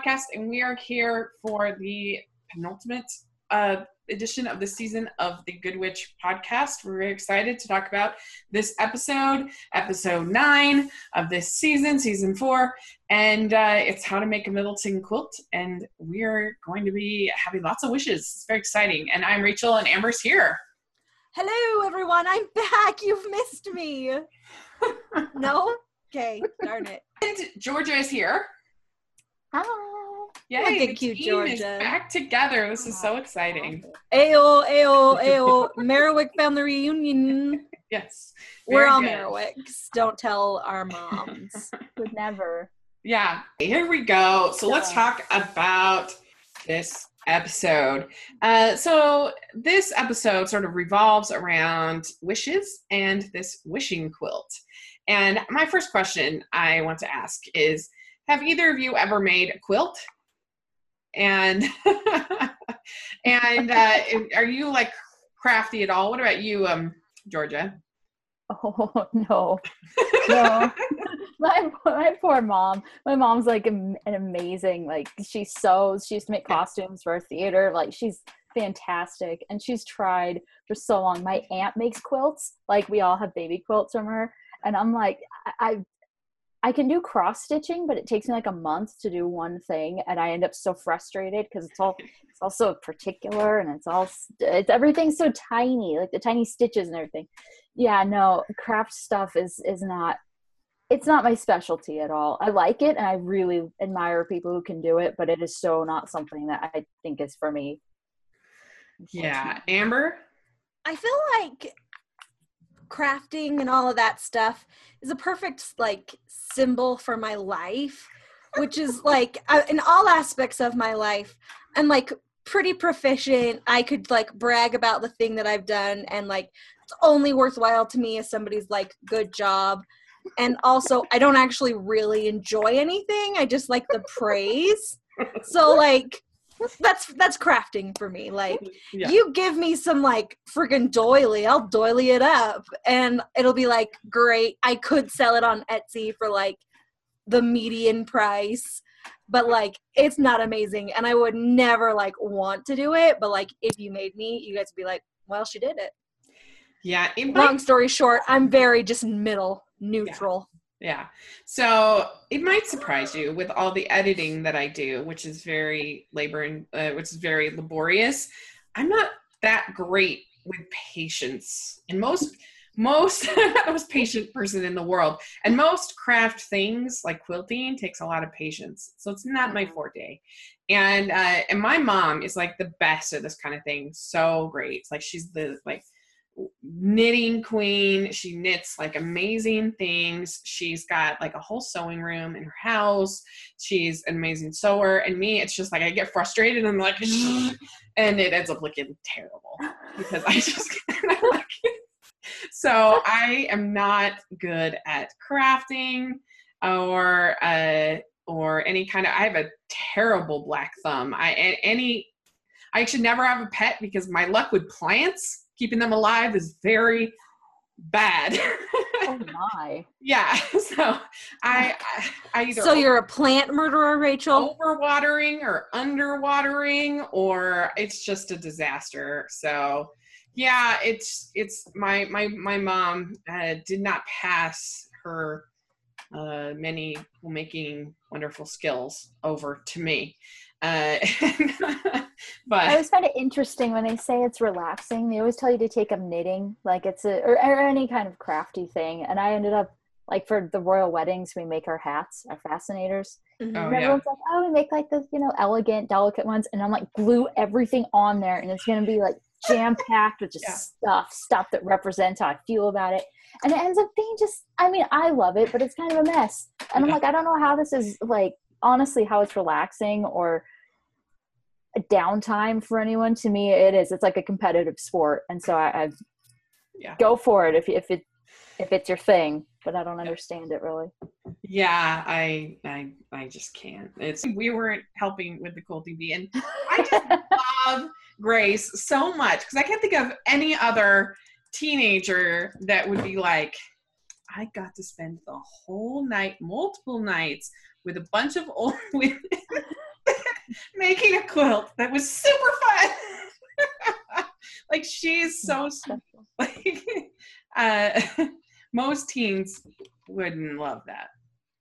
podcast, and we are here for the penultimate uh, edition of the season of the Good Witch podcast. We're very excited to talk about this episode, episode nine of this season, season four, and uh, it's how to make a Middleton quilt. And we are going to be having lots of wishes. It's very exciting. And I'm Rachel, and Amber's here. Hello, everyone. I'm back. You've missed me. no? Okay, darn it. And Georgia is here. Hi. Yay, Look at the cute team Georgia. is back together. This is so exciting. Ayo, ayo, ayo. Merriwick family reunion. Yes. We're all good. Merriwicks. Don't tell our moms. Would never. Yeah, here we go. So let's talk about this episode. Uh, so this episode sort of revolves around wishes and this wishing quilt. And my first question I want to ask is Have either of you ever made a quilt? And and uh, are you like crafty at all? What about you, um, Georgia? Oh no, no. my my poor mom. My mom's like an amazing. Like she sews. She used to make costumes for theater. Like she's fantastic, and she's tried for so long. My aunt makes quilts. Like we all have baby quilts from her, and I'm like, I. I I can do cross stitching, but it takes me like a month to do one thing, and I end up so frustrated because it's all it's also particular and it's all it's everything's so tiny, like the tiny stitches and everything. Yeah, no, craft stuff is is not it's not my specialty at all. I like it and I really admire people who can do it, but it is so not something that I think is for me. Yeah, Amber? I feel like crafting and all of that stuff is a perfect like symbol for my life which is like uh, in all aspects of my life i'm like pretty proficient. I could like brag about the thing that i've done and like it's only worthwhile to me if somebody's like good job. And also i don't actually really enjoy anything. I just like the praise. So like that's that's crafting for me like Yeah. you give me some like friggin' doily, I'll doily it up and it'll be like great. I could sell it on Etsy for like the median price, but like it's not amazing and I would never like want to do it. But like if you made me, you guys would be like, well, she did it. Yeah, Long story short, I'm very just middle, neutral. Yeah. So it might surprise you with all the editing that I do, which is very labor and uh, which is very laborious. I'm not that great with patience, and most most I'm not the most patient person in the world. And most craft things like quilting takes a lot of patience, so it's not my forte. And uh, and my mom is like the best at this kind of thing. So great. It's like she's the like knitting queen. She knits like amazing things. She's got like a whole sewing room in her house. She's an amazing sewer. And me, it's just like I get frustrated and I'm like, and it ends up looking terrible because I just I like it. So I am not good at crafting or uh or any kind of I have a terrible black thumb. I any I should never have a pet because my luck with plants, keeping them alive is very bad. Oh my. yeah. So I I, either So you're a plant murderer, Rachel? overwatering or underwatering or it's just a disaster. So yeah, it's it's my my my mom uh, did not pass her uh, many making wonderful skills over to me. Uh, but I always find it interesting when they say it's relaxing. They always tell you to take up knitting, like it's a or, or any kind of crafty thing. And I ended up like for the royal weddings, we make our hats, our fascinators. Mhm. Oh, and yeah. like, "Oh, we make like the you know elegant, delicate ones," and I'm like, glue everything on there, and it's gonna be like jam packed with just Yeah. stuff, stuff that represents how I feel about it. And it ends up being just, I mean, I love it, but it's kind of a mess. And I'm like, I don't know how this is like honestly how it's relaxing or a downtime for anyone. To me, it is. It's like a competitive sport, and so I, I Yeah. go for it if if it if it's your thing. But I don't understand it really. Yeah, I I I just can't. It's we weren't helping with the quilting bee, and I just love Grace so much because I can't think of any other teenager that would be like, I got to spend the whole night, multiple nights, with a bunch of old women making a quilt that was super fun. like she's so Special. like uh most teens wouldn't love that.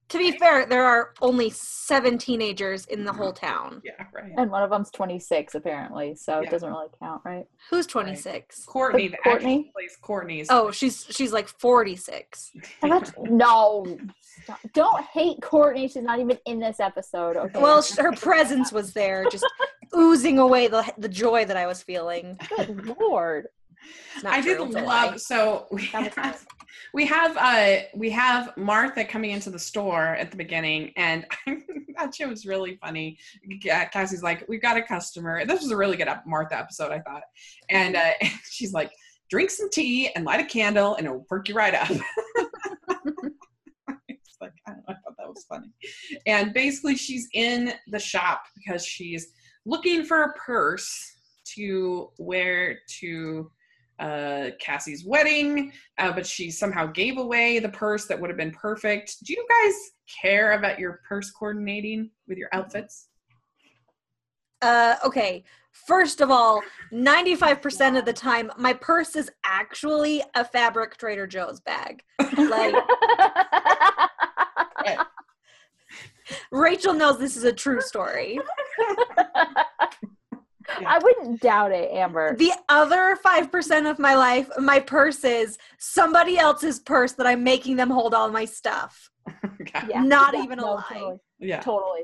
To be fair, there are only seven teenagers in the whole town. Yeah, right. And one of them's 26 apparently, so Yeah. it doesn't really count, right? Who's 26? Courtney, the Courtney? Courtney plays Courtney's. Oh, she's she's like 46. That's no. Don't hate Courtney. She's not even in this episode. Okay. Well, her presence was there, just oozing away the the joy that I was feeling. good lord. I did it's a lie. love so we That was have, we have uh we have Martha coming into the store at the beginning and that shit was really funny. Cassie's like, We've got a customer. This was a really good Martha episode, I thought. And uh she's like, drink some tea and light a candle and it'll perk you right up. it's like, I know, I thought that was funny. And basically she's in the shop because she's looking for a purse to wear to uh, Cassie's wedding, uh, but she somehow gave away the purse that would have been perfect. Do you guys care about your purse coordinating with your outfits? Uh, okay. First of all, 95% of the time, my purse is actually a fabric Trader Joe's bag. Like, Rachel knows this is a true story. I wouldn't doubt it, Amber. The other 5% of my life, my purse is somebody else's purse that I'm making them hold all my stuff. Okay. Yeah. Not Yeah, even a lie. Totally. Yeah. totally.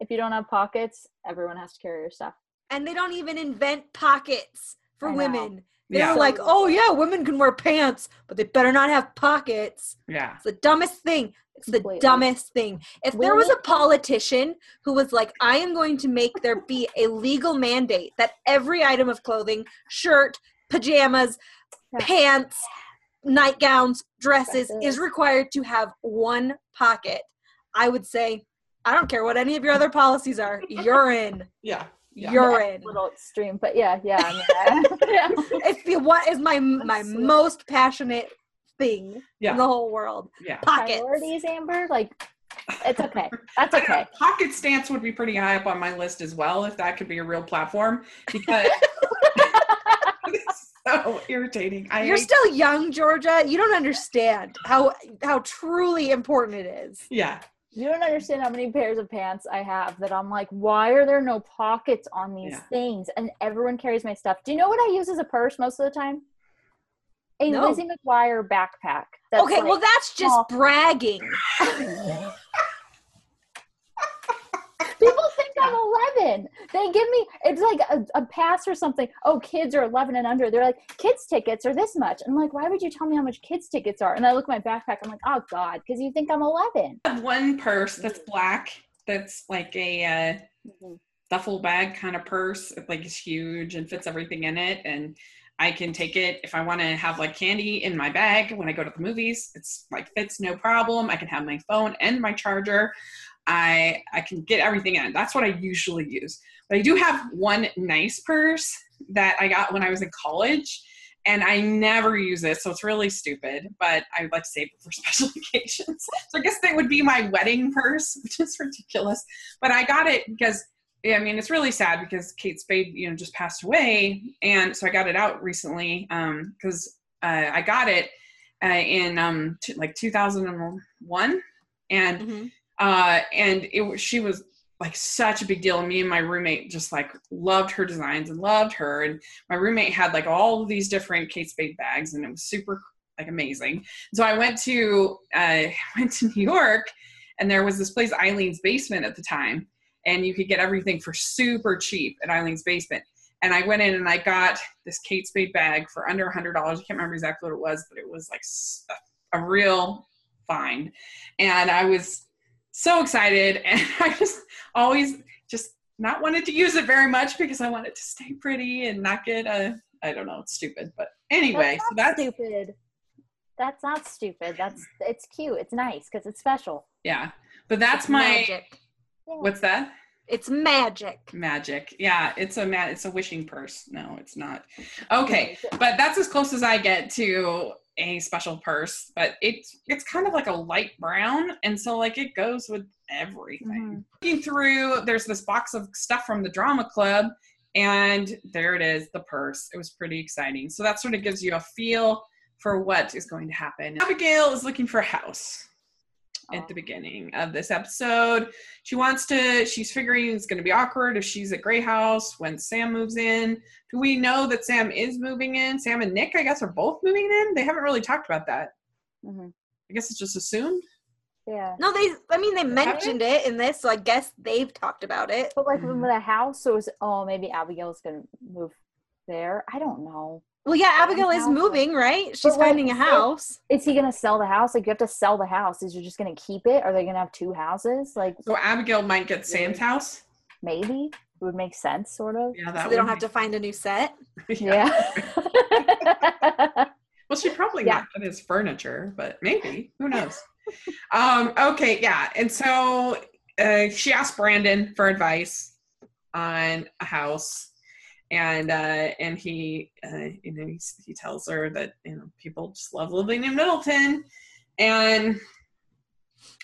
If you don't have pockets, everyone has to carry your stuff. And they don't even invent pockets for I know. women. They Yeah. like, oh, yeah, women can wear pants, but they better not have pockets. Yeah. It's the dumbest thing. It's the dumbest thing. If there was a politician who was like, I am going to make there be a legal mandate that every item of clothing, shirt, pajamas, Yeah. pants, nightgowns, dresses, Dresses. is required to have one pocket, I would say, I don't care what any of your other policies are. You're in. Yeah. Yeah. You're in. a little extreme, but yeah, yeah. I mean, I- yeah. If you what is my my most passionate thing Yeah. in the whole world. Yeah. Pockets. Priorities, Amber. Like, it's okay. That's I know, okay. pocket stance would be pretty high up on my list as well if that could be a real platform because it's so irritating. I You're hate- still young, Georgia. You don't understand how how truly important it is. yeah. You don't understand how many pairs of pants I have that I'm like, why are there no pockets on these Yeah. things? And everyone carries my stuff. Do you know what I use as a purse most of the time? A No. Lizzie McGuire backpack. That's okay, well that's just small. bragging. People think I'm 11. They give me, it's like a, a pass or something. Oh, kids are 11 and under. They're like, kids' tickets are this much. I'm like, why would you tell me how much kids' tickets are? And I look at my backpack. I'm like, oh, God, because you think I'm 11. I have one purse that's black that's like a uh, duffel bag kind of purse. It like is huge and fits everything in it. And I can take it if I want to have like candy in my bag when I go to the movies. It's like fits no problem. I can have my phone and my charger. I I can get everything in. That's what I usually use. But I do have one nice purse that I got when I was in college. And I never use it, so it's really stupid. But I would like to save it for special occasions. So I guess that would be my wedding purse, which is ridiculous. But I got it because yeah, I mean it's really sad because Kate Spade, you know, just passed away, and so I got it out recently because uh, I got it uh, in um, t- like 2001, and Mm-hmm. uh, and it was she was like such a big deal. And me and my roommate just like loved her designs and loved her. And my roommate had like all of these different Kate Spade bags, and it was super like amazing. So I went to uh, went to New York, and there was this place Filene's Basement at the time, and you could get everything for super cheap at Filene's Basement. And I went in and I got this Kate Spade bag for under a hundred dollars. I can't remember exactly what it was, but it was like a real find. And I was so excited, and I just always just not wanted to use it very much because I wanted to stay pretty and not get a I don't know, it's stupid. But anyway, so that's that's stupid. That's not stupid. That's it's cute. It's nice because it's special. yeah. But that's It's my magic. What's that? It's magic. Magic. Yeah, it's a ma- it's a wishing purse. No, it's not. Okay, but that's as close as I get to a special purse, but it's it's kind of like a light brown, and so like it goes with everything. Mm-hmm. Looking through, there's this box of stuff from the drama club, and there it is, the purse. It was pretty exciting. So that sort of gives you a feel for what is going to happen. Abigail is looking for a house at the beginning of this episode. She wants to, she's figuring it's going to be awkward if she's at Grey House when Sam moves in. Do we know that Sam is moving in? Sam and Nick, I guess, are both moving in. They haven't really talked about that. Mhm. I guess it's just assumed. Yeah. No, they. I mean, they mentioned it in this, so I guess they've talked about it. But like Mhm. with a house, so is oh maybe Abigail's gonna move there. I don't know. Well, yeah, Yeah, Abigail is moving, right? She's like, finding a house. Is he gonna sell the house? Like you have to sell the house. Is you just gonna keep it? Are they gonna have two houses? Like So Abigail might get Sam's house. maybe it would make sense, sort of. Yeah, that So they don't would have to find a new set. make- Yeah. Well, she probably Yeah. not get his furniture, but maybe. Who knows? um, okay, yeah. And so uh, she asked Brandon for advice on a house. And uh, and he uh, you know he, he tells her that you know people just love living in Middleton, and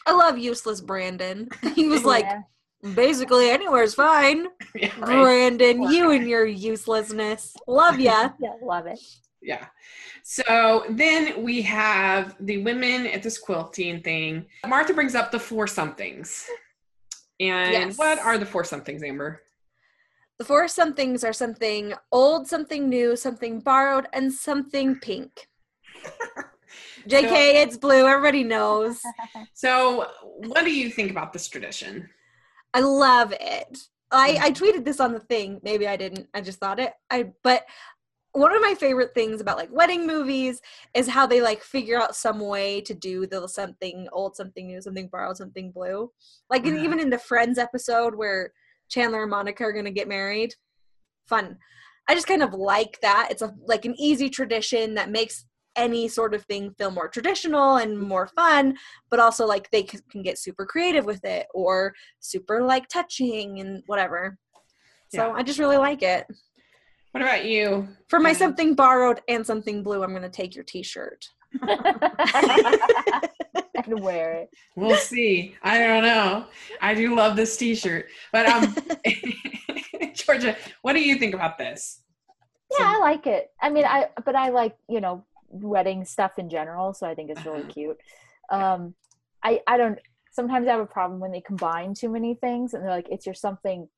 I love useless Brandon. He was like, Yeah. basically anywhere's fine. yeah, right. Brandon, Poor you guy. and your uselessness. Love ya. Yeah, love it. Yeah. So then we have the women at this quilting thing. Martha brings up the four somethings. And Yes. what are the four somethings, Amber? The four somethings are something old, something new, something borrowed, and something pink. JK, it's blue. Everybody knows. So, what do you think about this tradition? I love it. I. I tweeted this on the thing. Maybe I didn't. I just thought it. I but one of my favorite things about like wedding movies is how they like figure out some way to do the something old, something new, something borrowed, something blue. Like in, Mhm. even in the Friends episode where Chandler and Monica are gonna get married. Fun. I just kind of like that. It's a like an easy tradition that makes any sort of thing feel more traditional and more fun, but also like they c- can get super creative with it or super like touching and whatever. So Yeah. I just really like it. What about you? For my something borrowed and something blue, I'm gonna take your T-shirt. and wear it. We'll see. I don't know. I do love this t-shirt. But um Georgia, what do you think about this? Yeah, I like it. I mean, I but I like you know wedding stuff in general, so I think it's really Uh-huh. cute. Um, I I don't. Sometimes I have a problem when they combine too many things, and they're like, it's your something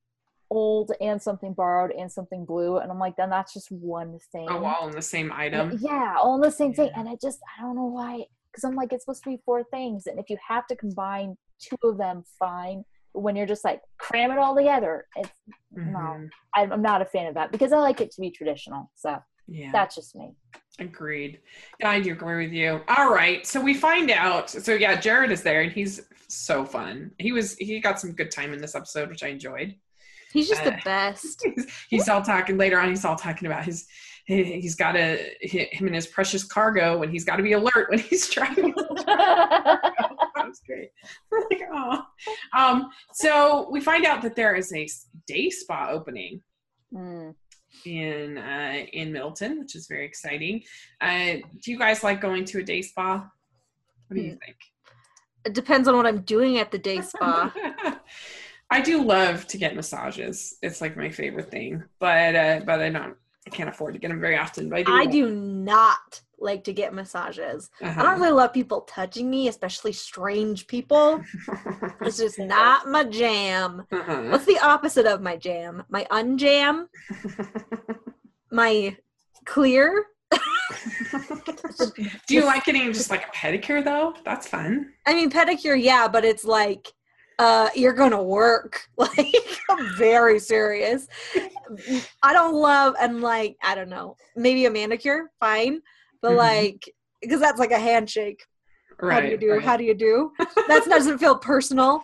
old and something borrowed and something blue, and I'm like, then that's just one thing. Oh, all in the same item. Yeah, all in the same thing, and I just I don't know why. Because I'm like, it's supposed to be four things, and if you have to combine two of them, fine. But when you're just like cram it all together, it's no. Mhm. I'm I'm not a fan of that because I like it to be traditional. So Yeah. that's just me. Agreed. Yeah, I do agree with you. All right. So we find out. So yeah, Jared is there and he's so fun. He was he got some good time in this episode, which I enjoyed. He's just the Uh, best. He's, he's all talking later on. He's all talking about his. He- He's got to hit him and his precious cargo, and he's got to be alert when he's driving. that was great. Like, oh. Um, so we find out that there is a day spa opening Mm. in uh, in Middleton, which is very exciting. Uh, do you guys like going to a day spa? What do you think? It depends on what I'm doing at the day spa. I do love to get massages. It's like my favorite thing, but uh, but I don't. I can't afford to get them very often. But I do. I do not like to get massages. Uh-huh. I don't really love people touching me, especially strange people. It's just not my jam. uh-huh. What's the opposite of my jam? My unjam? My clear? do you like getting just like a pedicure though? That's fun. I mean, pedicure, yeah, but it's like, uh, you're gonna work. Like, I'm very serious. I don't love, and like, I don't know, maybe a manicure, fine, but Mhm. like, because that's like a handshake. Right. How do you do? right. How do you do? That doesn't feel personal.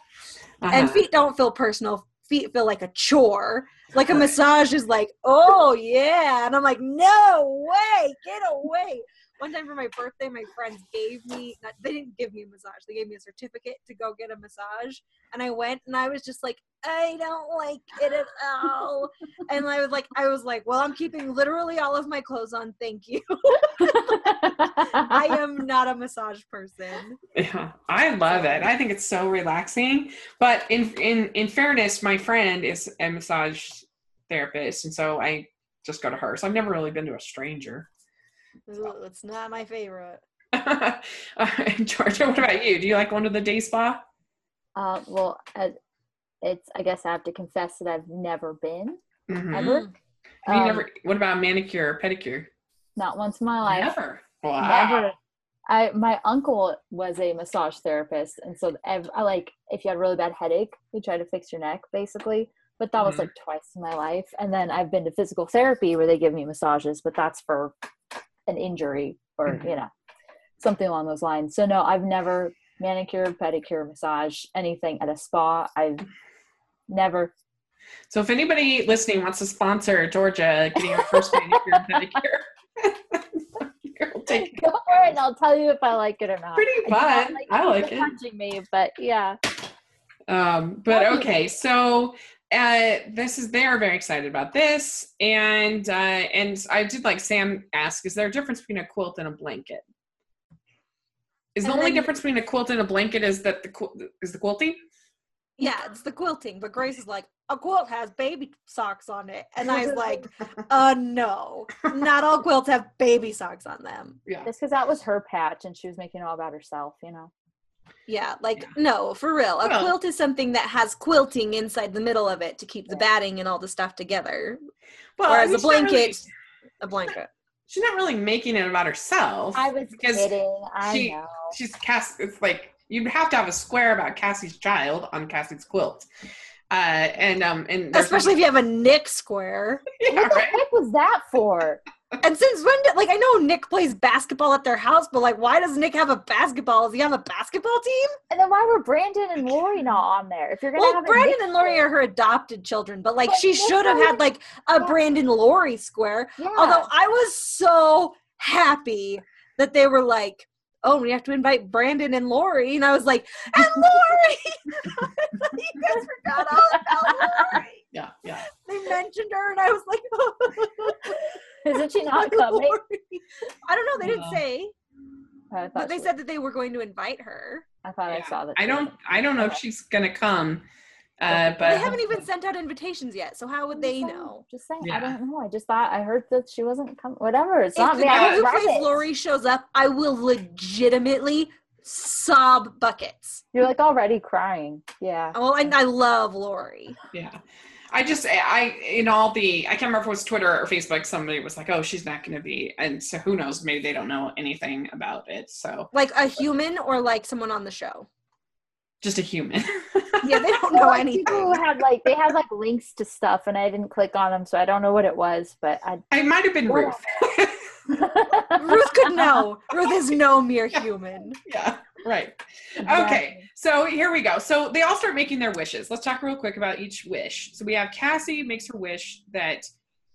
And Uh-huh. feet don't feel personal. Feet feel like a chore. Like a massage is like, oh yeah. And I'm like, no way, get away. One time for my birthday, my friends gave me not, they didn't give me a massage. They gave me a certificate to go get a massage, and I went and I was just like, I don't like it at all. and I was like, I was like, well, I'm keeping literally all of my clothes on. Thank you. I am not a massage person. Yeah, I love it. I think it's so relaxing. But in in in fairness, my friend is a massage therapist, and so I just go to her. So I've never really been to a stranger. Ugh, It's not my favorite. Uh, Georgia, what about you? Do you like going to the day spa? uh, well, uh, it's. I guess I have to confess that I've never been. Mhm. Ever? Have you Um, never? What about manicure or pedicure? Not once in my life. Never. Wow. Never. I my uncle was a massage therapist, and so ev- I like if you had a really bad headache, he tried to fix your neck, basically. But that was Mhm. like twice in my life, and then I've been to physical therapy where they give me massages, but that's for an injury or Mhm. you know something along those lines. So no, I've never manicure, pedicure, massage, anything at a spa. I've never. So if anybody listening wants to sponsor Georgia getting her first manicure and pedicure, Go for it, and I'll tell you if I like it or not. Pretty I do not fun. I like it. Punching me, but yeah. Um, but okay, so uh, this is they are very excited about this, and uh, and I did like Sam ask, is there a difference between a quilt and a blanket? Is the only then- difference between a quilt and a blanket is that the quil- is the quilting? Yeah, it's the quilting. But Grace is like, a quilt has baby socks on it. And I was like, uh, no, not all quilts have baby socks on them. yeah, Just because that was her patch and she was making it all about herself, you know. Yeah, like, Yeah. no, for real. A Well- quilt is something that has quilting inside the middle of it to keep the batting and all the stuff together. well, Whereas I a mean, she's not really- blanket, a blanket. she's not really making it about herself. I was because kidding. I she- know. she's Cass. It's like you'd have to have a square about Cassie's child on Cassie's quilt, uh, and um, and Especially if you have a Nick square. yeah, What the right. heck was that for? And since when did, like, I know Nick plays basketball at their house, but like, why does Nick have a basketball? Does he have a basketball team? And then why were Brandon and Lori not on there? If you're gonna Well, have Brandon and Lori are her adopted children, but like, But she should have had like a Yeah. Brandon Lori square. yeah. Although I was so happy that they were like, oh, we have to invite Brandon and Lori. And I was like, and Lori! you guys forgot all about Lori. Yeah, yeah. They mentioned her, and I was like, oh. Isn't she not coming? Lori. I don't know. They didn't say, I but they she- said that they were going to invite her. I thought I saw that. I don't. I don't know if she's gonna come, uh, but they haven't even sent out invitations yet, so how would they saying- know? Just saying. Yeah. I don't know. I just thought I heard that she wasn't coming. Whatever. It's If not the me. I don't who plays it. Lori shows up, I will legitimately sob buckets. You're like already crying. Yeah. Well, I, I love Lori. yeah. I just I in all the I can't remember if it was Twitter or Facebook. Somebody was like, "Oh, she's not going to be," and so who knows? Maybe they don't know anything about it. So Like a human or like someone on the show. just a human. Yeah, they don't know like, anything. people had like they had like links to stuff and I didn't click on them, so I don't know what it was. But I I might have been Ruth. Ruth could know. Ruth is no mere human. yeah. Right. Okay, so here we go. So they all start making their wishes. Let's talk real quick about each wish. So we have Cassie makes her wish that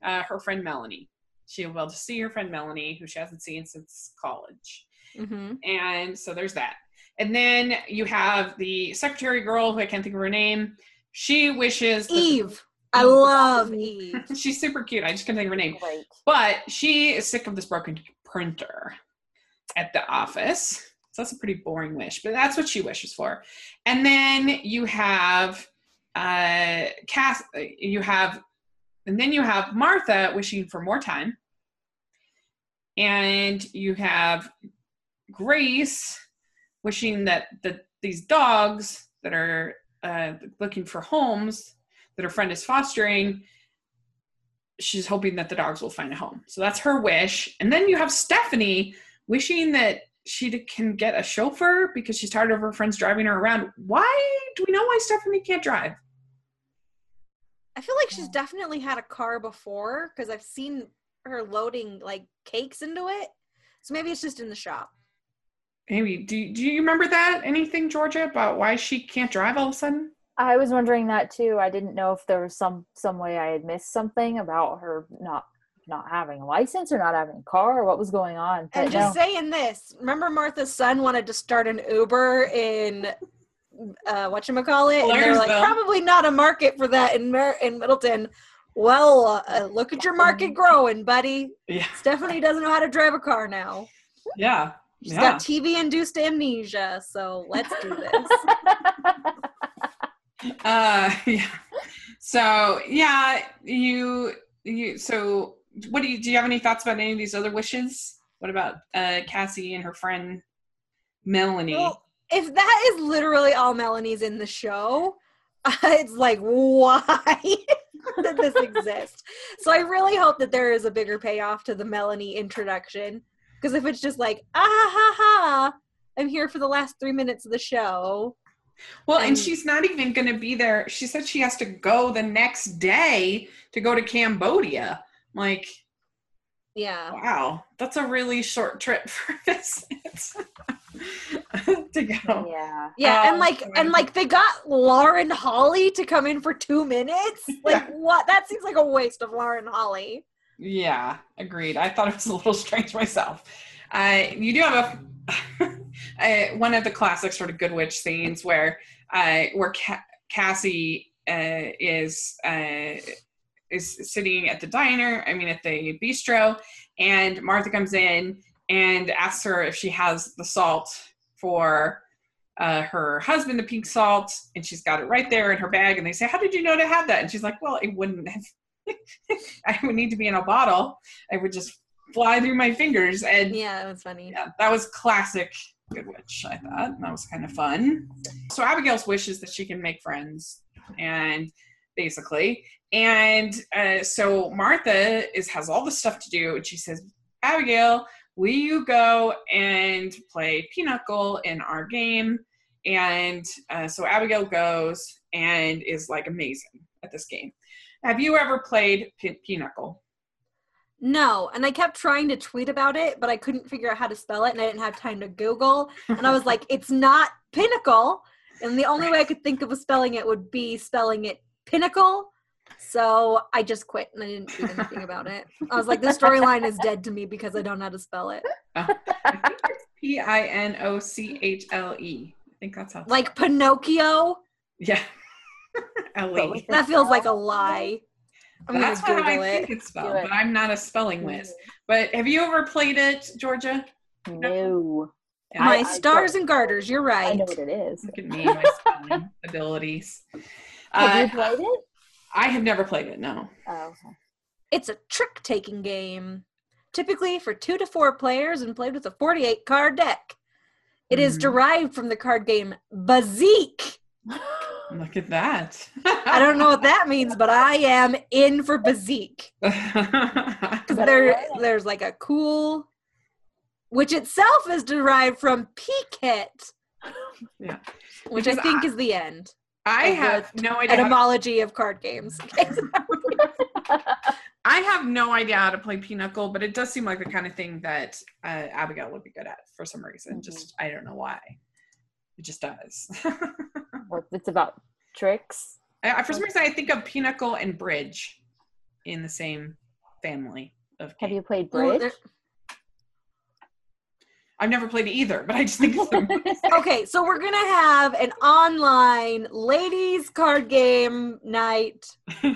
uh, her friend Melanie, she'll be able to see her friend Melanie, who she hasn't seen since college. Mm-hmm. And so there's that. And then you have the secretary girl, who I can't think of her name. She wishes Eve. I love Eve. she's super cute. I just can't think of her name. Great. But she is sick of this broken printer at the office. So that's a pretty boring wish, but that's what she wishes for. And then you have uh Cass you have and then you have Martha wishing for more time. And you have Grace wishing that that these dogs that are uh, looking for homes that her friend is fostering she's hoping that the dogs will find a home. So that's her wish. And then you have Stephanie wishing that she can get a chauffeur because she's tired of her friends driving her around. Why do we know why Stephanie can't drive? I feel like she's definitely had a car before because I've seen her loading like cakes into it. So maybe it's just in the shop. Amy, do, do you remember that? Anything, Georgia, about why she can't drive all of a sudden? I was wondering that too. I didn't know if there was some some way I had missed something about her not not having a license or not having a car or what was going on. But And just no. saying this, remember Martha's son wanted to start an Uber in uh whatchamacallit? And they were like, probably not a market for that in Mer- in Middleton. Well, uh, look at your market growing, buddy. Yeah. Stephanie doesn't know how to drive a car now. Yeah. She's yeah. got TV induced amnesia, so let's do this. uh yeah so yeah you you so what do you do you have any thoughts about any of these other wishes what about uh cassie and her friend melanie Well, if that is literally all Melanie's in the show, it's like, why did this exist? So I really hope that there is a bigger payoff to the Melanie introduction. Because if it's just like, ah ha ha ha, I'm here for the last three minutes of the show. Well and and- she's not even gonna be there she said she has to go the next day to go to cambodia like Yeah. wow that's a really short trip for visits to go yeah. Yeah, Oh, and like and like they got Lauren Holly to come in for two minutes. Like what? That seems like a waste of Lauren Holly. Yeah, agreed. I thought it was a little strange myself. Uh, you do have a, uh, one of the classic sort of good witch scenes where uh, where Ca- Cassie uh, is uh, is sitting at the diner. I mean, at the bistro, and Martha comes in and asks her if she has the salt for uh, her husband, the pink salt, and she's got it right there in her bag. And they say, "How did you know to have that?" And she's like, "Well, it wouldn't have." I would need to be in a bottle. I would just fly through my fingers, and Yeah, that was funny. yeah, that was classic Good Witch. I thought and that was kind of fun. So Abigail's wish is that she can make friends, and basically, and uh, so Martha is has all the stuff to do, and she says, Abigail, will you go and play Pinochle in our game? And uh, so Abigail goes and is like amazing at this game. Have you ever played Pin- Pinochle? No, and I kept trying to tweet about it, but I couldn't figure out how to spell it, and I didn't have time to Google. And I was like, it's not pinnacle. And the only way I could think of spelling it would be spelling it pinnacle. So I just quit and I didn't do anything about it. I was like, the storyline is dead to me because I don't know how to spell it. I P I N O C H L E. I think that's how. Like Pinocchio. yeah, L But E. with That feels like a lie. I'm That's gonna how I Google think it's spelled, it. but I'm not a spelling whiz. But have you ever played it, Georgia? No. Yeah, My I- stars and garters, you're right. I know what it is. Look at me, my spelling abilities. Have Uh, you played it? I have never played it. No. Oh, okay. It's a trick taking game, typically for two to four players and played with a 48 card deck. It is Mhm. derived from the card game Bezique. Look at that. I don't know what that means, but I am in for Bezique. Because there, there's like a cool, which itself is derived from Piquet, yeah. which I Because think is the end. I have no idea. Etymology of card games. I have no idea how to play Pinochle, but it does seem like the kind of thing that uh, Abigail would be good at for some reason. Mhm. Just I don't know why. It just does. What- it's about tricks. I, for some reason, I think of Pinochle and Bridge in the same family of. Have you played bridge? there- I've never played either, but I just think of them. okay, so we're gonna have an online ladies card game night.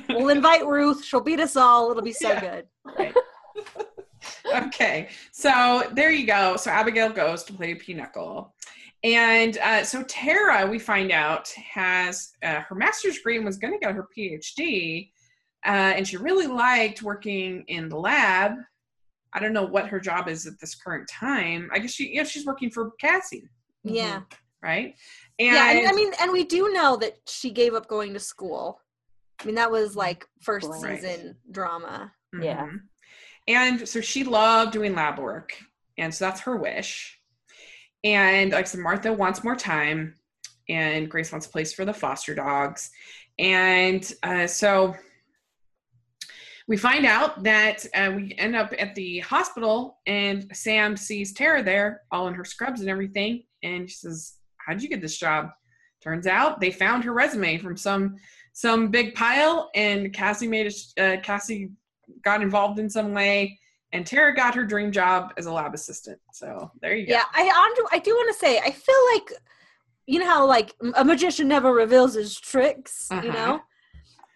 We'll invite Ruth. She'll beat us all. It'll be so Yeah. good. Right. okay, so there you go. So Abigail goes to play Pinochle. And uh, so Tara, we find out, has uh, her master's degree and was going to get her PhD. Uh, and she really liked working in the lab. I don't know what her job is at this current time. I guess she, yeah, she's working for Cassie, Yeah. right? And, yeah, and I mean, and we do know that she gave up going to school. I mean, that was like first Right. season drama. Yeah. Mhm. And so she loved doing lab work. And so that's her wish. And like I said, Martha wants more time, and Grace wants a place for the foster dogs. And uh, so we find out that uh, we end up at the hospital, and Sam sees Tara there, all in her scrubs and everything. And she says, How'd you get this job? Turns out they found her resume from some some big pile, and Cassie made a uh, Cassie got involved in some way, and Tara got her dream job as a lab assistant. So there you go. Yeah, I Andrew, I do want to say, I feel like you know how like a magician never reveals his tricks, you Uh-huh. know?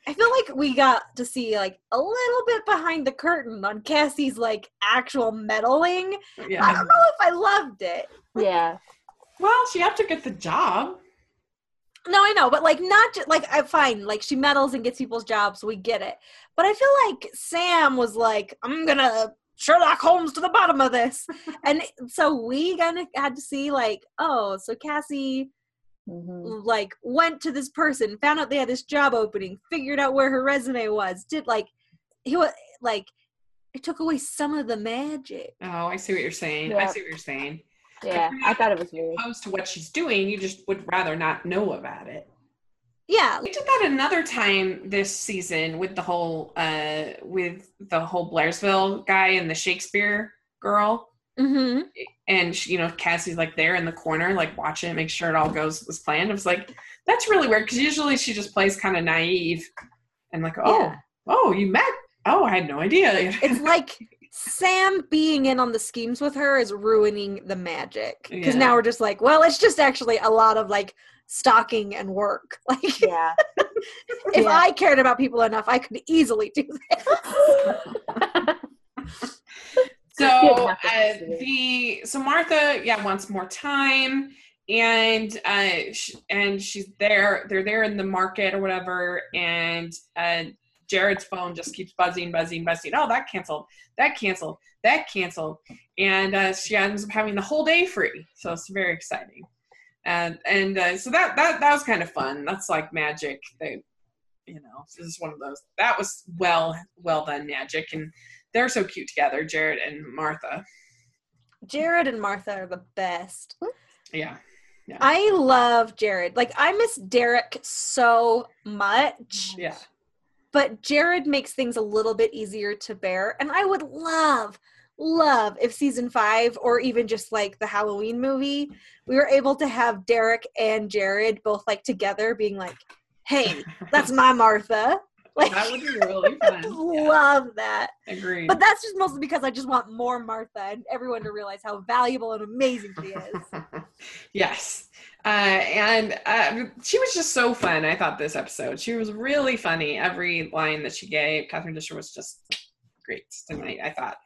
I feel like we got to see like a little bit behind the curtain on Cassie's like actual meddling. I don't know if I loved it. Yeah. Well, she had to get the job. No, I know, but like not just like I fine, like she meddles and gets people's jobs, we get it. But I feel like Sam was like, I'm gonna Sherlock Holmes to the bottom of this. and so we kind of had to see like, oh, so Cassie Mhm. like went to this person, found out they had this job opening, figured out where her resume was, did like he was like it took away some of the magic. Oh, I see what you're saying. I see what you're saying. Yeah. I thought it was weird. Opposed to what she's doing, you just would rather not know about it. Yeah, We did that another time this season with the whole uh with the whole Blairsville guy and the Shakespeare girl. hmm And she, you know, Cassie's like there in the corner, like watching it, make sure it all goes as planned. It was like, that's really weird because usually she just plays kind of naive and like, oh, Yeah. oh, you met. Oh, I had no idea. it's like Sam being in on the schemes with her is ruining the magic because Yeah. now we're just like, well, it's just actually a lot of like stalking and work. Like, Yeah. if Yeah. I cared about people enough, I could easily do that. So uh, the so Martha, yeah, wants more time, and uh, sh- and she's there. They're there in the market or whatever, and uh, Jared's phone just keeps buzzing, buzzing, buzzing. Oh, that canceled. That canceled. That canceled, and uh, she ends up having the whole day free. So it's very exciting, and and uh, so that that that was kind of fun. That's like magic. That you know, this is one of those. That was well well done magic, and they're so cute together, Jared and Martha. Jared and Martha are the best. Yeah. Yeah. I love Jared. Like, I miss Derek so much. Yeah. but Jared makes things a little bit easier to bear. And I would love, love if season five or even just like the Halloween movie, we were able to have Derek and Jared both like together being like, hey, that's my Martha. Like, that would be really fun. Yeah, love that. agreed. But that's just mostly because I just want more Martha and everyone to realize how valuable and amazing she is. yes. Uh, and uh, she was just so fun. I thought this episode. She was really funny. Every line that she gave, Catherine Disher was just great tonight, I thought.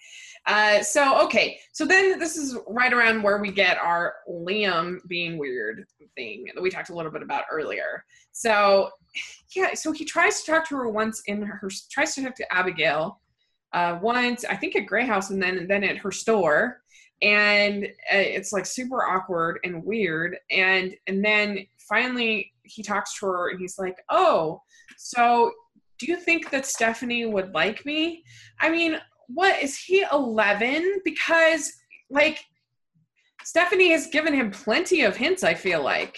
Uh, so, okay. So then this is right around where we get our Liam being weird thing that we talked a little bit about earlier. So, yeah, so he tries to talk to her once in her, tries to talk to Abigail uh, once, I think at Grey House and then, then at her store and uh, it's like super awkward and weird and and then finally he talks to her and he's like oh so do you think that stephanie would like me i mean what is he 11 because like stephanie has given him plenty of hints i feel like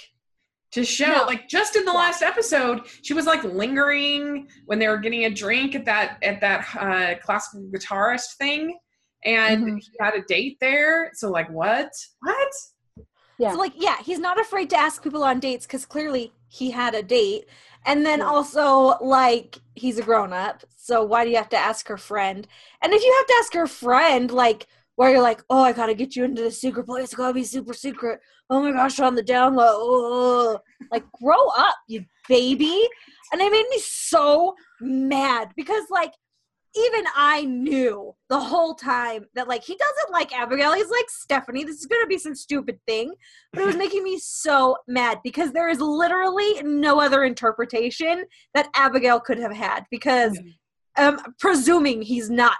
to show No. like just in the last episode she was like lingering when they were getting a drink at that at that uh, classical guitarist thing and Mhm. he had a date there. So like what? What? Yeah. So like, yeah, he's not afraid to ask people on dates because clearly he had a date. And then also like he's a grown up. So why do you have to ask her friend? And if you have to ask her friend, like where you're like, oh, I gotta get you into the secret place. It's gotta be super secret. Oh my gosh, on the down low. Oh. Like, grow up, you baby. And it made me so mad because like even I knew the whole time that like he doesn't like Abigail. He's like Stephanie. This is gonna be some stupid thing. But it was making me so mad because there is literally no other interpretation that Abigail could have had because um presuming he's not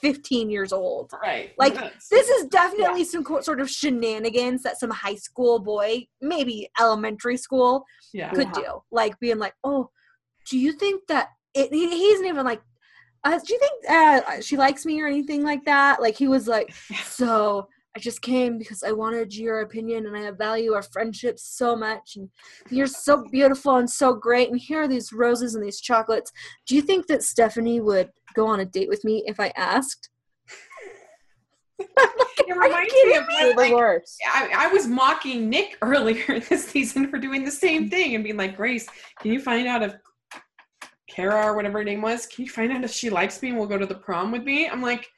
15 years old. Right. Like, That's- This is definitely some co- sort of shenanigans that some high school boy, maybe elementary school, yeah. could Yeah. do. Like being like, "Oh, do you think that it?" He, he isn't even like, uh, "Do you think uh, she likes me or anything like that?" Like he was like, "So I just came because I wanted your opinion and I value our friendship so much and you're so beautiful and so great and here are these roses and these chocolates. Do you think that Stephanie would go on a date with me if I asked?" It Are you reminds me of me? You're the like, worst. I, I was mocking Nick earlier this season for doing the same thing and being like, Grace, can you find out if Kara or whatever her name was, can you find out if she likes me and will go to the prom with me? I'm like,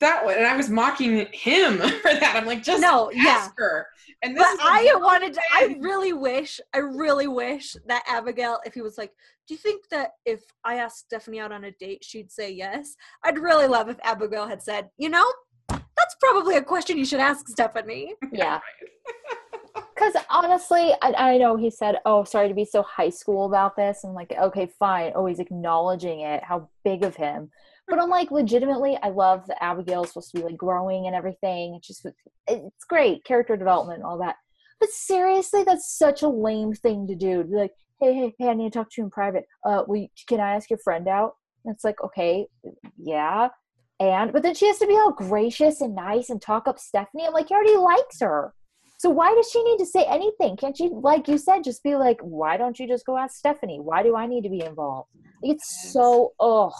that one. And I was mocking him for that. I'm like, just No, ask yeah. her. And this But is I wanted to, I really wish, I really wish that Abigail, if he was like, Do you think that if I asked Stephanie out on a date, she'd say yes? I'd really love if Abigail had said, You know, that's probably a question you should ask Stephanie. Yeah. Because honestly, I, I know he said, "Oh, sorry to be so high school about this." I'm like, okay, fine. Always acknowledging it, how big of him. But I'm like, legitimately, I love that Abigail's supposed to be like growing and everything. It's just, it's great character development all that. But seriously, that's such a lame thing to do. Like, hey, hey, hey, I need to talk to you in private. Uh, we can I ask your friend out? And it's like, okay, yeah. And but then she has to be all gracious and nice and talk up Stephanie. I'm like, he already likes her. So why does she need to say anything? Can't she, like you said, just be like, why don't you just go ask Stephanie? Why do I need to be involved? It's so ugh.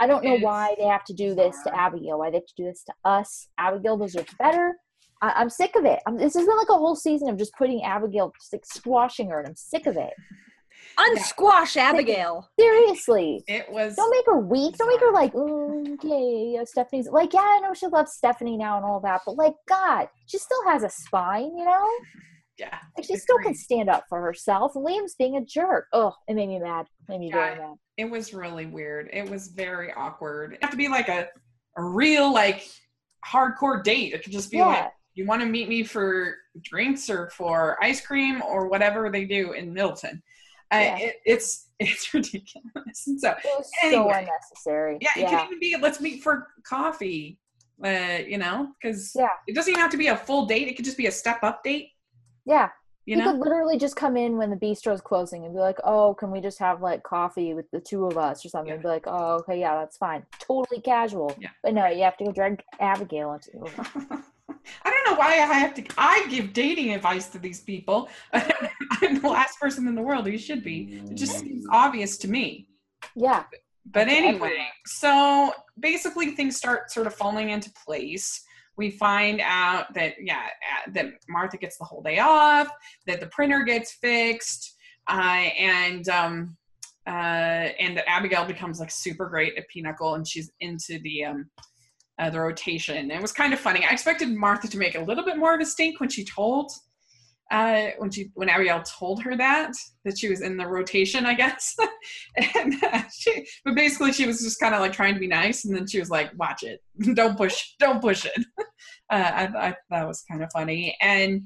I don't know why they have to do this to. Abigail. Why they have to do this to us? Abigail deserves better. I, I'm sick of it. I'm, this has been like a whole season of just putting Abigail, just like squashing her, and I'm sick of it. Unsquash Abigail. Seriously. It was Don't make her weak. Don't make her like, "Mm, okay, yeah, Stephanie's like, yeah, I know she loves Stephanie now and all that, but like, God, she still has a spine, you know? yeah. Like, she still can stand up for herself. Liam's being a jerk. Oh, it made me mad. It made me Yeah, very mad. It was really weird. It was very awkward. It have to be like a, a real like hardcore date. It could just be like you want to meet me for drinks or for ice cream or whatever they do in Middleton. Uh, Yeah. it, it's it's ridiculous. And so it was so unnecessary. yeah, it yeah. could even be let's meet for coffee. Uh, you know, because Yeah. it doesn't even have to be a full date. It could just be a step up date. Yeah. You You know, could literally just come in when the bistro's closing and be like, oh, can we just have like coffee with the two of us or something? Yeah. Be like, oh, okay, yeah, that's fine. Totally casual. Yeah. But no, you have to go drag Abigail into I don't know why I have to. I give dating advice to these people. I'm the last person in the world who should be. It just seems obvious to me. Yeah. But anyway, so basically things start sort of falling into place. We find out that yeah, that Martha gets the whole day off, that the printer gets fixed, uh, and um, uh, and that Abigail becomes like super great at Pinochle, and she's into the um, uh, the rotation. It was kind of funny. I expected Martha to make a little bit more of a stink when she told uh, when she when Ariel told her that that she was in the rotation, I guess. and uh, she, but basically, she was just kind of like trying to be nice, and then she was like, "Watch it, don't push, don't push it." Uh, I, I that was kind of funny, and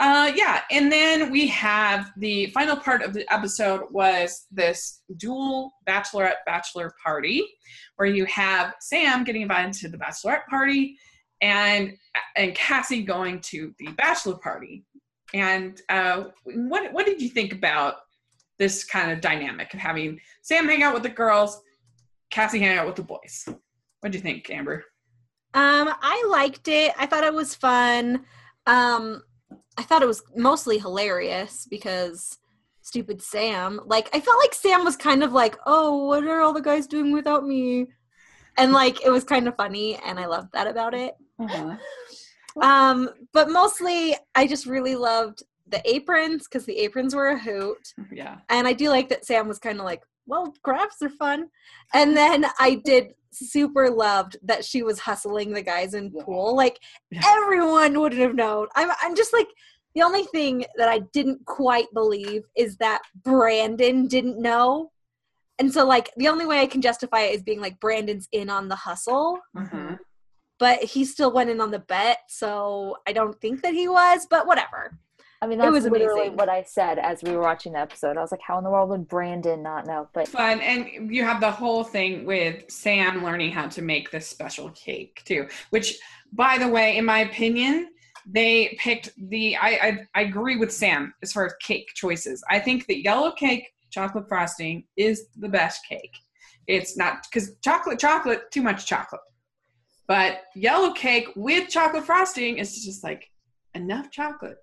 uh, yeah, and then we have the final part of the episode was this dual bachelorette bachelor party, where you have Sam getting invited to the bachelorette party, and and Cassie going to the bachelor party. And uh, what what did you think about this kind of dynamic of having Sam hang out with the girls, Cassie hang out with the boys? What do you think, Amber? Um, I liked it. I thought it was fun. Um, I thought it was mostly hilarious because stupid Sam. Like, I felt like Sam was kind of like, "Oh, what are all the guys doing without me?" And like, it was kind of funny, and I loved that about it. Um, but mostly, I just really loved the aprons because the aprons were a hoot. Yeah. And I do like that Sam was kind of like, well, crafts are fun. And then I did super loved that she was hustling the guys in pool. Like everyone wouldn't have known. I'm I'm just like the only thing that I didn't quite believe is that Brandon didn't know. And so like the only way I can justify it is being like Brandon's in on the hustle, Mhm. but he still went in on the bet, so I don't think that he was, but whatever. I mean, It that's was literally amazing. what I said as we were watching the episode. I was like, how in the world would Brandon not know? But Fun, and you have the whole thing with Sam learning how to make this special cake too. Which, by the way, in my opinion, they picked the. I I, I agree with Sam as far as cake choices. I think that yellow cake chocolate frosting is the best cake. It's not because chocolate, chocolate, too much chocolate. But yellow cake with chocolate frosting is just like enough chocolate,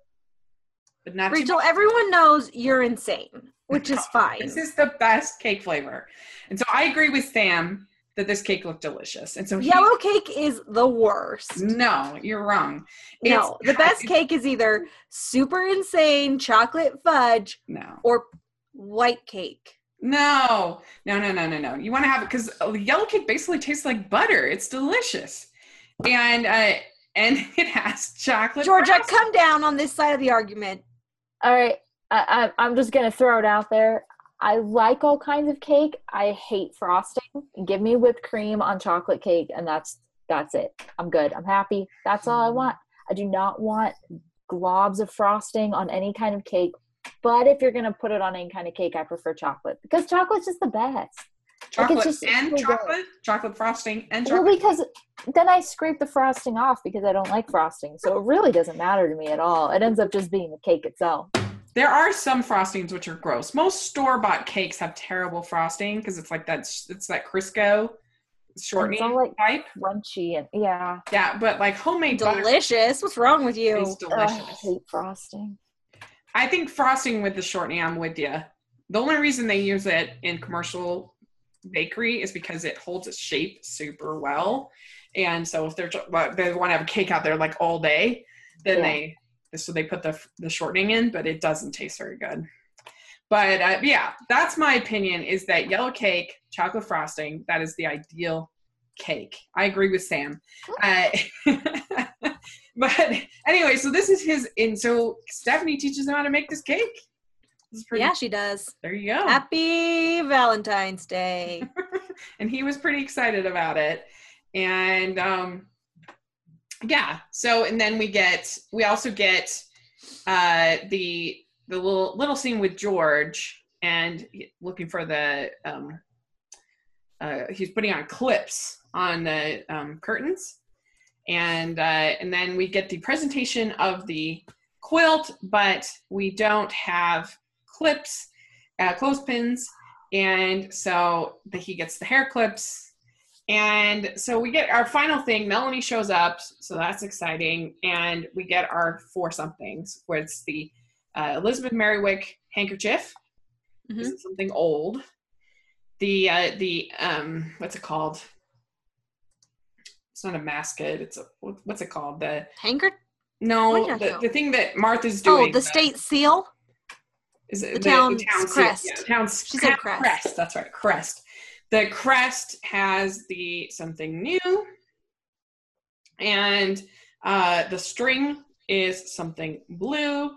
but not too Rachel, everyone knows you're insane, which is fine. This is the best cake flavor. And so I agree with Sam that this cake looked delicious. And so he, Yellow cake is the worst. no, you're wrong. No, the best cake is either super insane chocolate fudge No. or white cake. No, no, no, no, no, no. You want to have it because yellow cake basically tastes like butter. It's delicious, and uh, and it has chocolate. Georgia, frosting. come down on this side of the argument. All right, I, I, I'm just gonna throw it out there. I like all kinds of cake. I hate frosting. Give me whipped cream on chocolate cake, and that's that's it. I'm good. I'm happy. That's all I Mm. want. I do not want globs of frosting on any kind of cake. But if you're gonna put it on any kind of cake, I prefer chocolate because chocolate's just the best. Chocolate just and so good. chocolate, chocolate frosting and Well, because then I scrape the frosting off because I don't like frosting. So it really doesn't matter to me at all. It ends up just being the cake itself. There are some frostings which are gross. Most store bought cakes have terrible frosting because it's like that. It's that Crisco shortening all, like, type. Crunchy and yeah. Yeah, but like homemade butter Delicious. What's wrong with you? is Ugh, I delicious. hate frosting. I think frosting with the shortening, I'm with you. The only reason they use it in commercial bakery is because it holds its shape super well. And so if they're they want to have a cake out there like all day, then Yeah. they so they put the the shortening in, but it doesn't taste very good. But uh, yeah, that's my opinion. Is that yellow cake, chocolate frosting? That is the ideal cake. I agree with Sam. Uh, but anyway, so this is his, and so Stephanie teaches him how to make this cake. Pretty. Yeah, she does. There you go. Happy Valentine's Day. and he was pretty excited about it. And um, yeah, so and then we get, we also get uh, the the little little scene with George and looking for the um, uh, he's putting on clips on the um, curtains, and uh, and then we get the presentation of the quilt, but we don't have clips, uh, clothespins, and so the, he gets the hair clips. And so we get our final thing. Melanie shows up, so that's exciting. And we get our four somethings, where it's the uh, Elizabeth Merriwick handkerchief. This Mhm. is something old. The uh, the um, what's it called? It's not a mascot. It's a what's it called? The Hanker? no, What are you the, the thing that Martha's doing. Oh, the state seal? Is it the town's seal- crest. Yeah, town's She said town crest. That's right, crest. The crest has the something new, and uh, the string is something blue,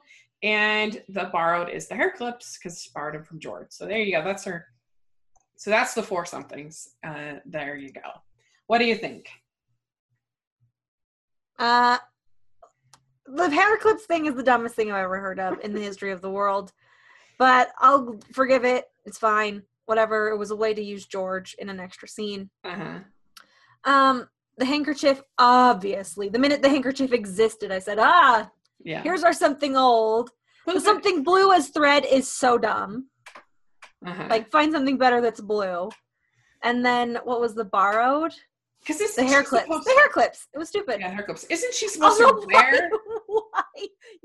and the borrowed is the hair clips because she borrowed them from George. So there you go. That's her. So that's the four somethings. Uh, there you go. What do you think? Uh, the hair clips thing is the dumbest thing I've ever heard of in the history of the world. But I'll forgive it. It's fine. Whatever. It was a way to use George in an extra scene. Uh-huh. Um, the handkerchief, obviously. The minute the handkerchief existed, I said, ah, Yeah. here's our something old. Something blue as thread is so dumb. Uh-huh. Like, find something better that's blue. And then what was the borrowed? because The hair clips. The hair clips. It was stupid. Yeah, hair clips. Isn't she supposed Also, to wear?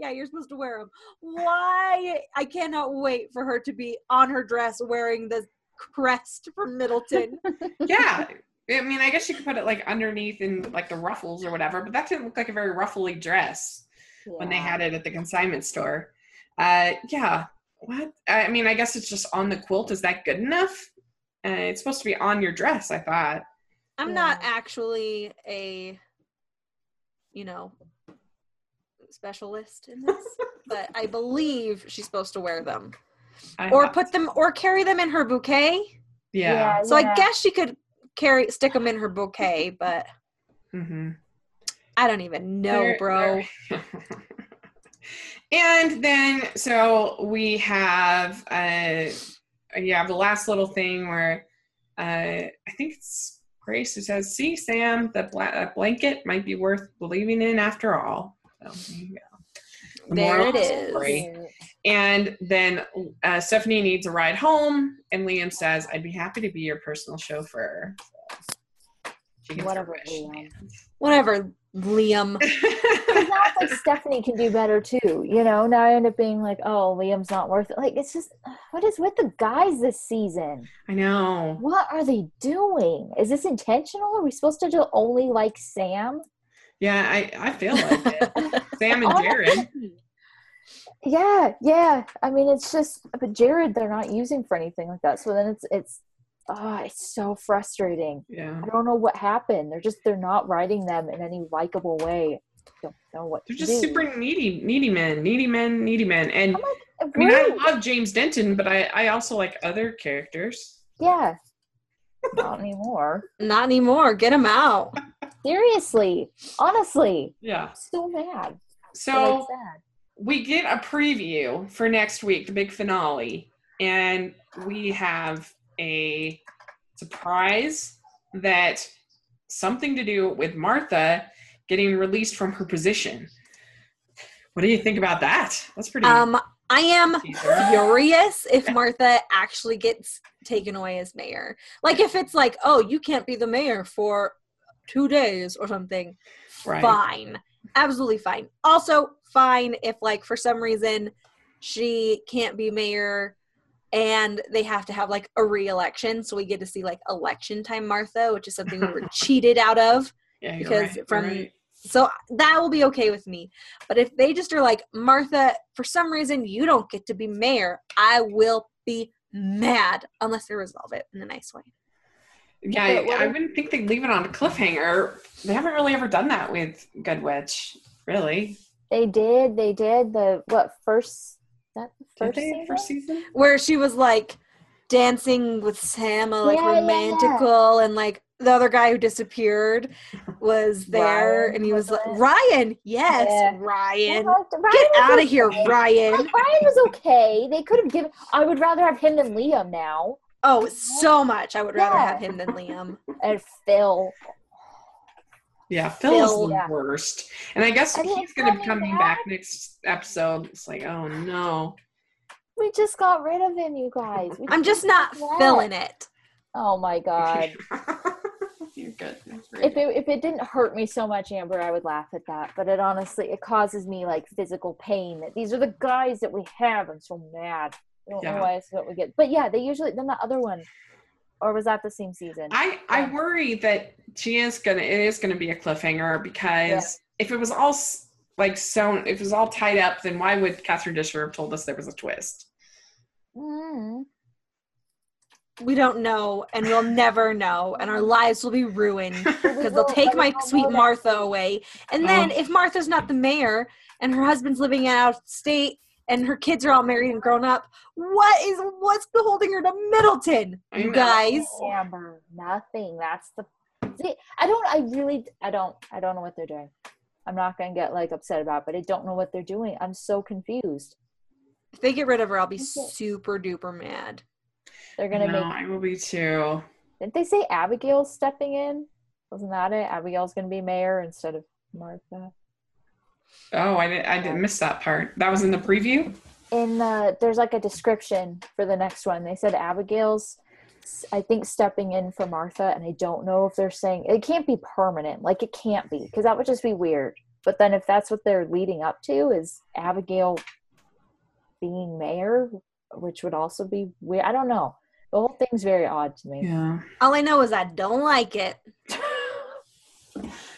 Yeah, you're supposed to wear them. Why? I cannot wait for her to be on her dress wearing the crest from Middleton. yeah. I mean, I guess you could put it like underneath in like the ruffles or whatever, but that didn't look like a very ruffly dress when they had it at the consignment store. Uh, yeah. What? I mean, I guess it's just on the quilt. Is that good enough? Uh, it's supposed to be on your dress, I thought. I'm not actually a, you know, specialist in this, but I believe she's supposed to wear them I or thought- put them or carry them in her bouquet. yeah. So I guess she could carry stick them in her bouquet, but Mm-hmm. I don't even know, There- bro. there- and then so we have uh yeah the last little thing where uh I think it's Grace who says, "See, Sam, that bla- that blanket might be worth believing in after all." So there you go. The There moral it of the is. story. And then uh, Stephanie needs a ride home, and Liam says, "I'd be happy to be your personal chauffeur." So she gets her Whatever, Liam. Whatever, Liam. Because now it's like Stephanie can do better too. You know, now I end up being like, oh, Liam's not worth it. Like, it's just, what is with the guys this season? I know. What are they doing? Is this intentional? Are we supposed to do only like Sam? Yeah, I, I feel like it. Sam and Oh, Jared. Yeah, yeah. I mean, it's just, but Jared, they're not using for anything like that. So then it's, it's, oh, it's so frustrating. Yeah. I don't know what happened. They're just, they're not writing them in any likable way. Don't know what They're to just do. super needy, needy men, needy men, needy men. And I'm like, I mean, I love James Denton, but I, I also like other characters. yeah. Not anymore. Not anymore. Get him out. Seriously. Honestly. Yeah. So mad. So So sad. we get a preview for next week, the big finale, and we have a surprise that something to do with Martha getting released from her position. What do you think about that? That's pretty. Um, I am teaser. furious if Martha actually gets taken away as mayor. Like if it's like, oh, you can't be the mayor for two days or something. right. Fine. Absolutely fine. Also, fine if like for some reason she can't be mayor and they have to have like a re-election so we get to see like election time martha which is something we were cheated out of Yeah, because right, from- right. so that will be okay with me but if they just are like martha for some reason you don't get to be mayor i will be mad unless they resolve it in a nice way Yeah, I, I wouldn't think they'd leave it on a cliffhanger. They haven't really ever done that with Good Witch, really. They did. They did the what first? That the Did first they season? first season? where she was like dancing with Sam, like Yeah, yeah, yeah. romantical, and like the other guy who disappeared was there, Ryan and he was was like, "Ryan, yes, Yeah. Ryan, Well, Ryan get was out of here. Ryan." Like, Ryan was okay. They could have given. I would rather have him than Liam now. Oh, so much. I would rather Yeah. have him than Liam. And Phil. Yeah, Phil is the Yeah. worst. And I guess And he's he's going to be coming coming back next episode. It's like, oh no. We just got rid of him, you guys. We I'm just not Yeah. feeling it. Oh my god. You're good. If it if it didn't hurt me so much, Amber, I would laugh at that. But it honestly it causes me like physical pain. That these are the guys that we have. I'm so mad. I don't Yeah. know why it's what we get. But yeah, they usually then the other one. Or was that the same season? I I Yeah. worry that she is gonna it is gonna be a cliffhanger because if it was all like so if it was all tied up, then why would Catherine Disher have told us there was a twist? Mm. We don't know, and we'll never know, and our lives will be ruined because they'll take my sweet. Martha away. And then Oh. if Martha's not the mayor and her husband's living out of state and her kids are all married and grown up, what is what's holding her to Middleton? You guys. Amber, nothing. That's the. See, I don't. I really. I don't. I don't know what they're doing. I'm not gonna get like upset about, but I don't know what they're doing. I'm so confused. If they get rid of her, I'll be super duper mad. They're gonna no, make. I will be too. Didn't they say Abigail's stepping in? Wasn't that it? Abigail's gonna be mayor instead of Martha. Oh, I didn't I didn't miss that part. That was in the preview. In the there's like a description for the next one. They said Abigail's. I think stepping in for Martha, and I don't know if they're saying it can't be permanent. Like it can't be because that would just be weird. But then if that's what they're leading up to is Abigail being mayor, which would also be weird. I don't know. The whole thing's very odd to me. Yeah. All I know is I don't like it.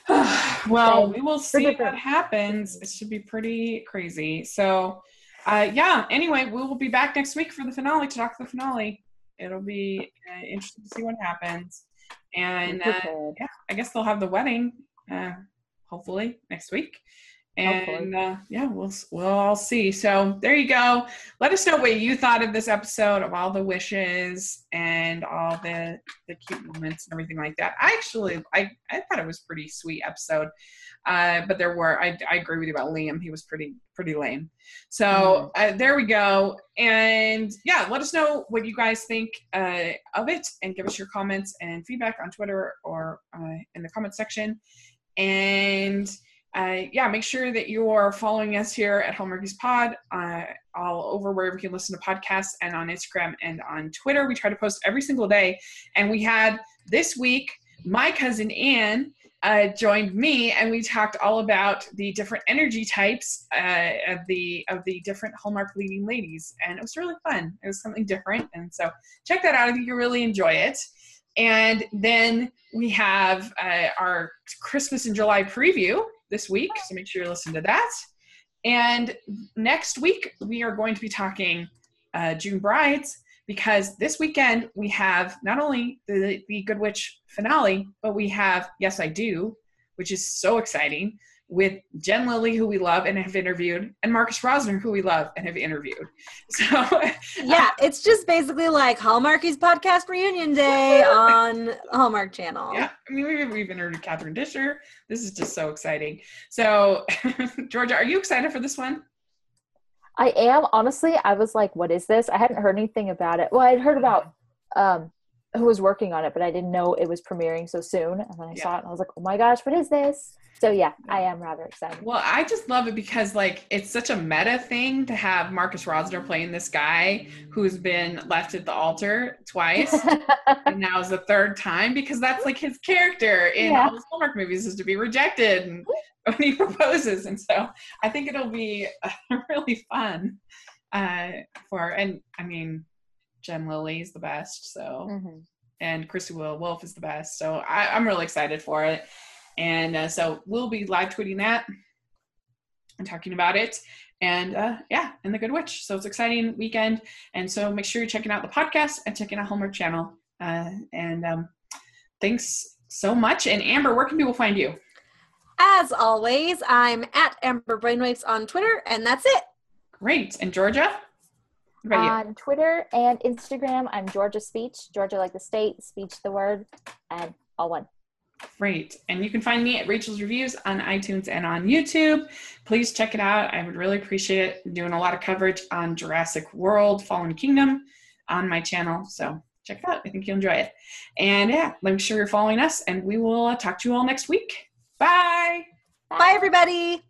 well, we will see what happens. It should be pretty crazy. So, uh, yeah. Anyway, we will be back next week for the finale to talk the finale. It'll be uh, interesting to see what happens. And uh, yeah, I guess they'll have the wedding, uh, hopefully next week. And uh, yeah, we'll we'll all see. So there you go. Let us know what you thought of this episode of all the wishes and all the the cute moments and everything like that. I actually I I thought it was a pretty sweet episode. Uh, but there were I, I agree with you about Liam. He was pretty pretty lame. So uh, there we go. And yeah, let us know what you guys think uh, of it, and give us your comments and feedback on Twitter or uh, in the comment section. And uh, yeah, make sure that you are following us here at Hallmarkies Pod uh, all over wherever you can listen to podcasts and on Instagram and on Twitter. We try to post every single day. And we had this week my cousin Anne uh, joined me, and we talked all about the different energy types uh, of the of the different Hallmark leading ladies, and it was really fun. It was something different, and so check that out. I think you'll really enjoy it. And then we have uh, our Christmas in July preview this week, so make sure you listen to that. And next week, we are going to be talking uh, June Brides because this weekend we have not only the, the Good Witch finale, but we have Yes, I Do, which is so exciting with Jen Lilley, who we love and have interviewed, and Marcus Rosner, who we love and have interviewed. So, yeah, it's just basically like Hallmarkies podcast reunion day on Hallmark Channel. Yeah, I mean, we've, we've interviewed Catherine Disher. This is just so exciting. So, Georgia, are you excited for this one? I am. Honestly, I was like, what is this? I hadn't heard anything about it. Well, I'd heard about um, who was working on it, but I didn't know it was premiering so soon. And then I yeah. saw it and I was like, oh my gosh, what is this? So yeah, I am rather excited. Well, I just love it because like it's such a meta thing to have Marcus Rosner playing this guy who's been left at the altar twice, and now is the third time because that's like his character in yeah. all the Hallmark movies is to be rejected and when he proposes, and so I think it'll be really fun uh, for. And I mean, Jen Lilley is the best, so. Mm-hmm. And Christie Will Wolf is the best. So I, I'm really excited for it. And uh, so we'll be live tweeting that and talking about it. And uh, yeah, and the Good Witch. So it's exciting weekend. And so make sure you're checking out the podcast and checking out Hallmark Channel. Uh, and um, thanks so much. And Amber, where can people find you? As always, I'm at Amber Brainwaves on Twitter, and that's it. Great. And Georgia? On Twitter and Instagram, I'm Georgia Speech, Georgia like the state, speech the word, and all one. Great. And you can find me at Rachel's Reviews on iTunes and on YouTube. Please check it out. I would really appreciate it. I'm doing a lot of coverage on Jurassic World, Fallen Kingdom on my channel. So check it out. I think you'll enjoy it. And yeah, make sure you're following us, and we will uh, talk to you all next week. Bye. Bye, everybody.